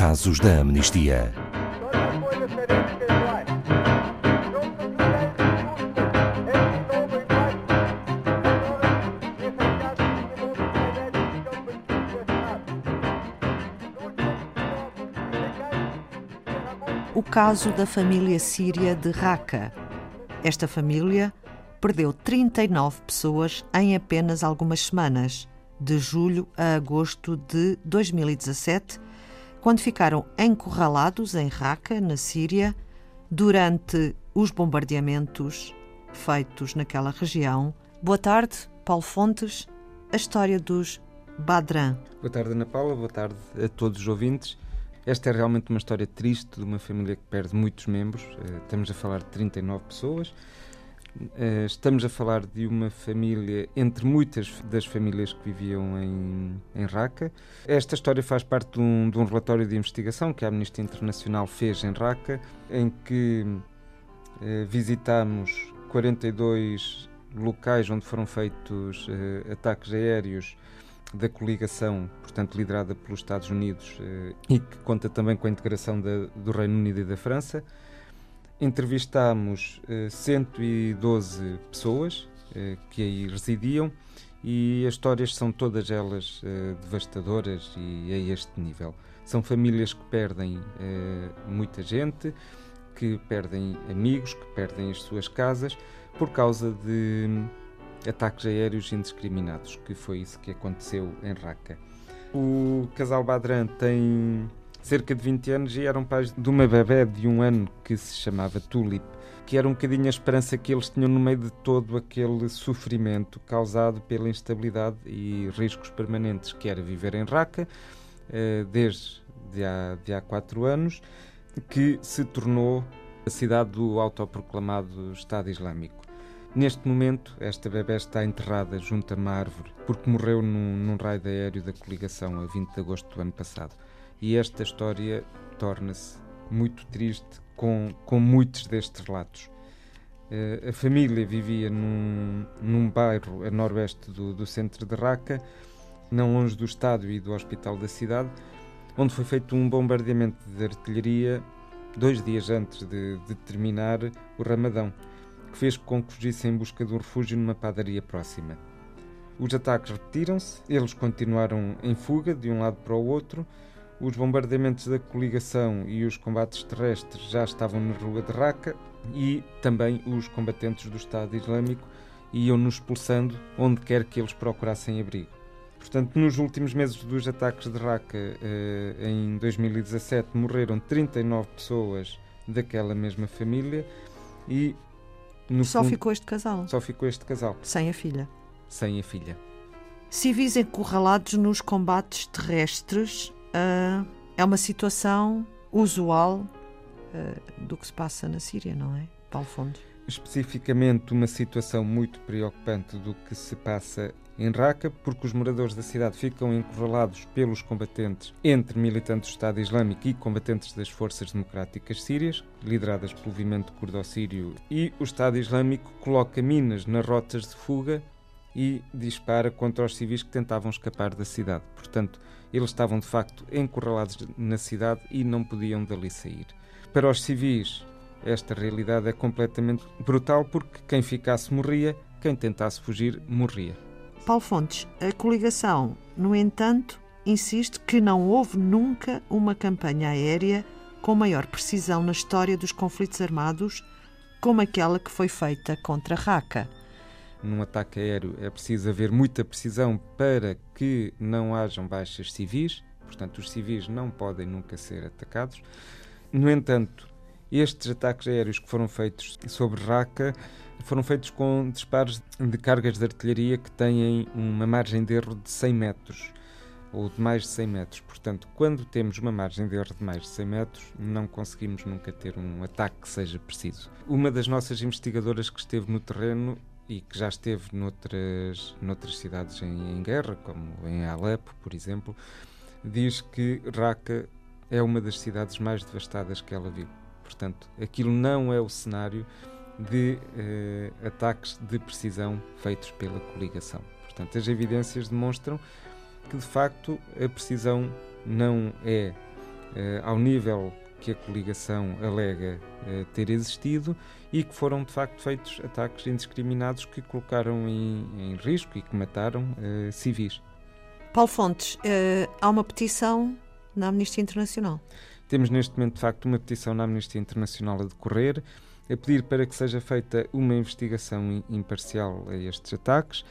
Casos da Amnistia. O caso da família síria de Raqqa. Esta família perdeu 39 pessoas em apenas algumas semanas, de julho a agosto de 2017, quando ficaram encurralados em Raqqa, na Síria, durante os bombardeamentos feitos naquela região. Boa tarde, Paulo Fontes. A história dos Badran. Boa tarde, Ana Paula. Boa tarde a todos os ouvintes. Esta é realmente uma história triste de uma família que perde muitos membros. Eh, estamos a falar de 39 pessoas. Eh, estamos a falar de uma família, entre muitas das famílias que viviam em, em Raqqa. Esta história faz parte de um, de um relatório de investigação que a Amnistia Internacional fez em Raqqa, em que eh, visitamos 42 locais onde foram feitos eh, ataques aéreos da coligação, portanto liderada pelos Estados Unidos eh, e que conta também com a integração da, do Reino Unido e da França. Entrevistámos eh, 112 pessoas eh, que aí residiam e as histórias são todas elas eh, devastadoras e a este nível. São famílias que perdem eh, muita gente, que perdem amigos, que perdem as suas casas por causa de ataques aéreos indiscriminados, que foi isso que aconteceu em Raqqa. O casal Badran tem cerca de 20 anos e eram pais de uma bebé de um ano que se chamava Tulip, que era um bocadinho a esperança que eles tinham no meio de todo aquele sofrimento causado pela instabilidade e riscos permanentes que era viver em Raqqa eh, desde de há, de há quatro anos, que se tornou a cidade do autoproclamado Estado Islâmico. Neste momento, esta bebé está enterrada junto a uma árvore porque morreu num, num raio aéreo da coligação a 20 de agosto do ano passado. E esta história torna-se muito triste com, com muitos destes relatos. Uh, a família vivia num, num bairro a noroeste do, do centro de Raqqa, não longe do estádio e do hospital da cidade, onde foi feito um bombardeamento de artilharia dois dias antes de, de terminar o Ramadão que fez com que fugissem em busca de um refúgio numa padaria próxima. Os ataques repetiram-se, eles continuaram em fuga de um lado para o outro, os bombardeamentos da coligação e os combates terrestres já estavam na rua de Raqqa e também os combatentes do Estado Islâmico iam-nos expulsando onde quer que eles procurassem abrigo. Portanto, nos últimos meses dos ataques de Raqqa, eh, em 2017, morreram 39 pessoas daquela mesma família e no só fundo, ficou este casal. Só ficou este casal. Sem a filha. Sem a filha. Civis encurralados nos combates terrestres uh, é uma situação usual uh, do que se passa na Síria, não é, Paulo Fontes? Especificamente uma situação muito preocupante do que se passa em Raqqa, porque os moradores da cidade ficam encurralados pelos combatentes entre militantes do Estado Islâmico e combatentes das forças democráticas sírias, lideradas pelo movimento curdo-sírio, e o Estado Islâmico coloca minas nas rotas de fuga e dispara contra os civis que tentavam escapar da cidade. Portanto, eles estavam de facto encurralados na cidade e não podiam dali sair. Para os civis, esta realidade é completamente brutal porque quem ficasse morria, quem tentasse fugir morria. Paulo Fontes, a coligação, no entanto, insiste que não houve nunca uma campanha aérea com maior precisão na história dos conflitos armados como aquela que foi feita contra Raqqa. Num ataque aéreo é preciso haver muita precisão para que não hajam baixas civis, portanto, os civis não podem nunca ser atacados. No entanto, estes ataques aéreos que foram feitos sobre Raqqa foram feitos com disparos de cargas de artilharia que têm uma margem de erro de 100 metros ou de mais de 100 metros. Portanto, quando temos uma margem de erro de mais de 100 metros, não conseguimos nunca ter um ataque que seja preciso. Uma das nossas investigadoras que esteve no terreno e que já esteve noutras, noutras cidades em, em guerra, como em Alepo, por exemplo, diz que Raqqa é uma das cidades mais devastadas que ela viu. Portanto, aquilo não é o cenário de eh, ataques de precisão feitos pela coligação. Portanto, as evidências demonstram que de facto a precisão não é ao nível que a coligação alega ter existido e que foram de facto feitos ataques indiscriminados que colocaram em, em risco e que mataram civis. Paulo Fontes, há uma petição na Amnistia Internacional. Temos neste momento, de facto, uma petição na Amnistia Internacional a decorrer, a pedir para que seja feita uma investigação imparcial a estes ataques,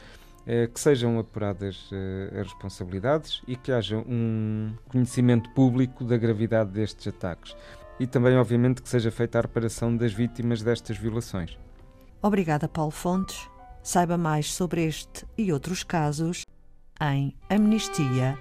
que sejam apuradas eh, as responsabilidades e que haja um conhecimento público da gravidade destes ataques. E também, obviamente, que seja feita a reparação das vítimas destas violações. Obrigada, Paulo Fontes. Saiba mais sobre este e outros casos em amnistia.pt.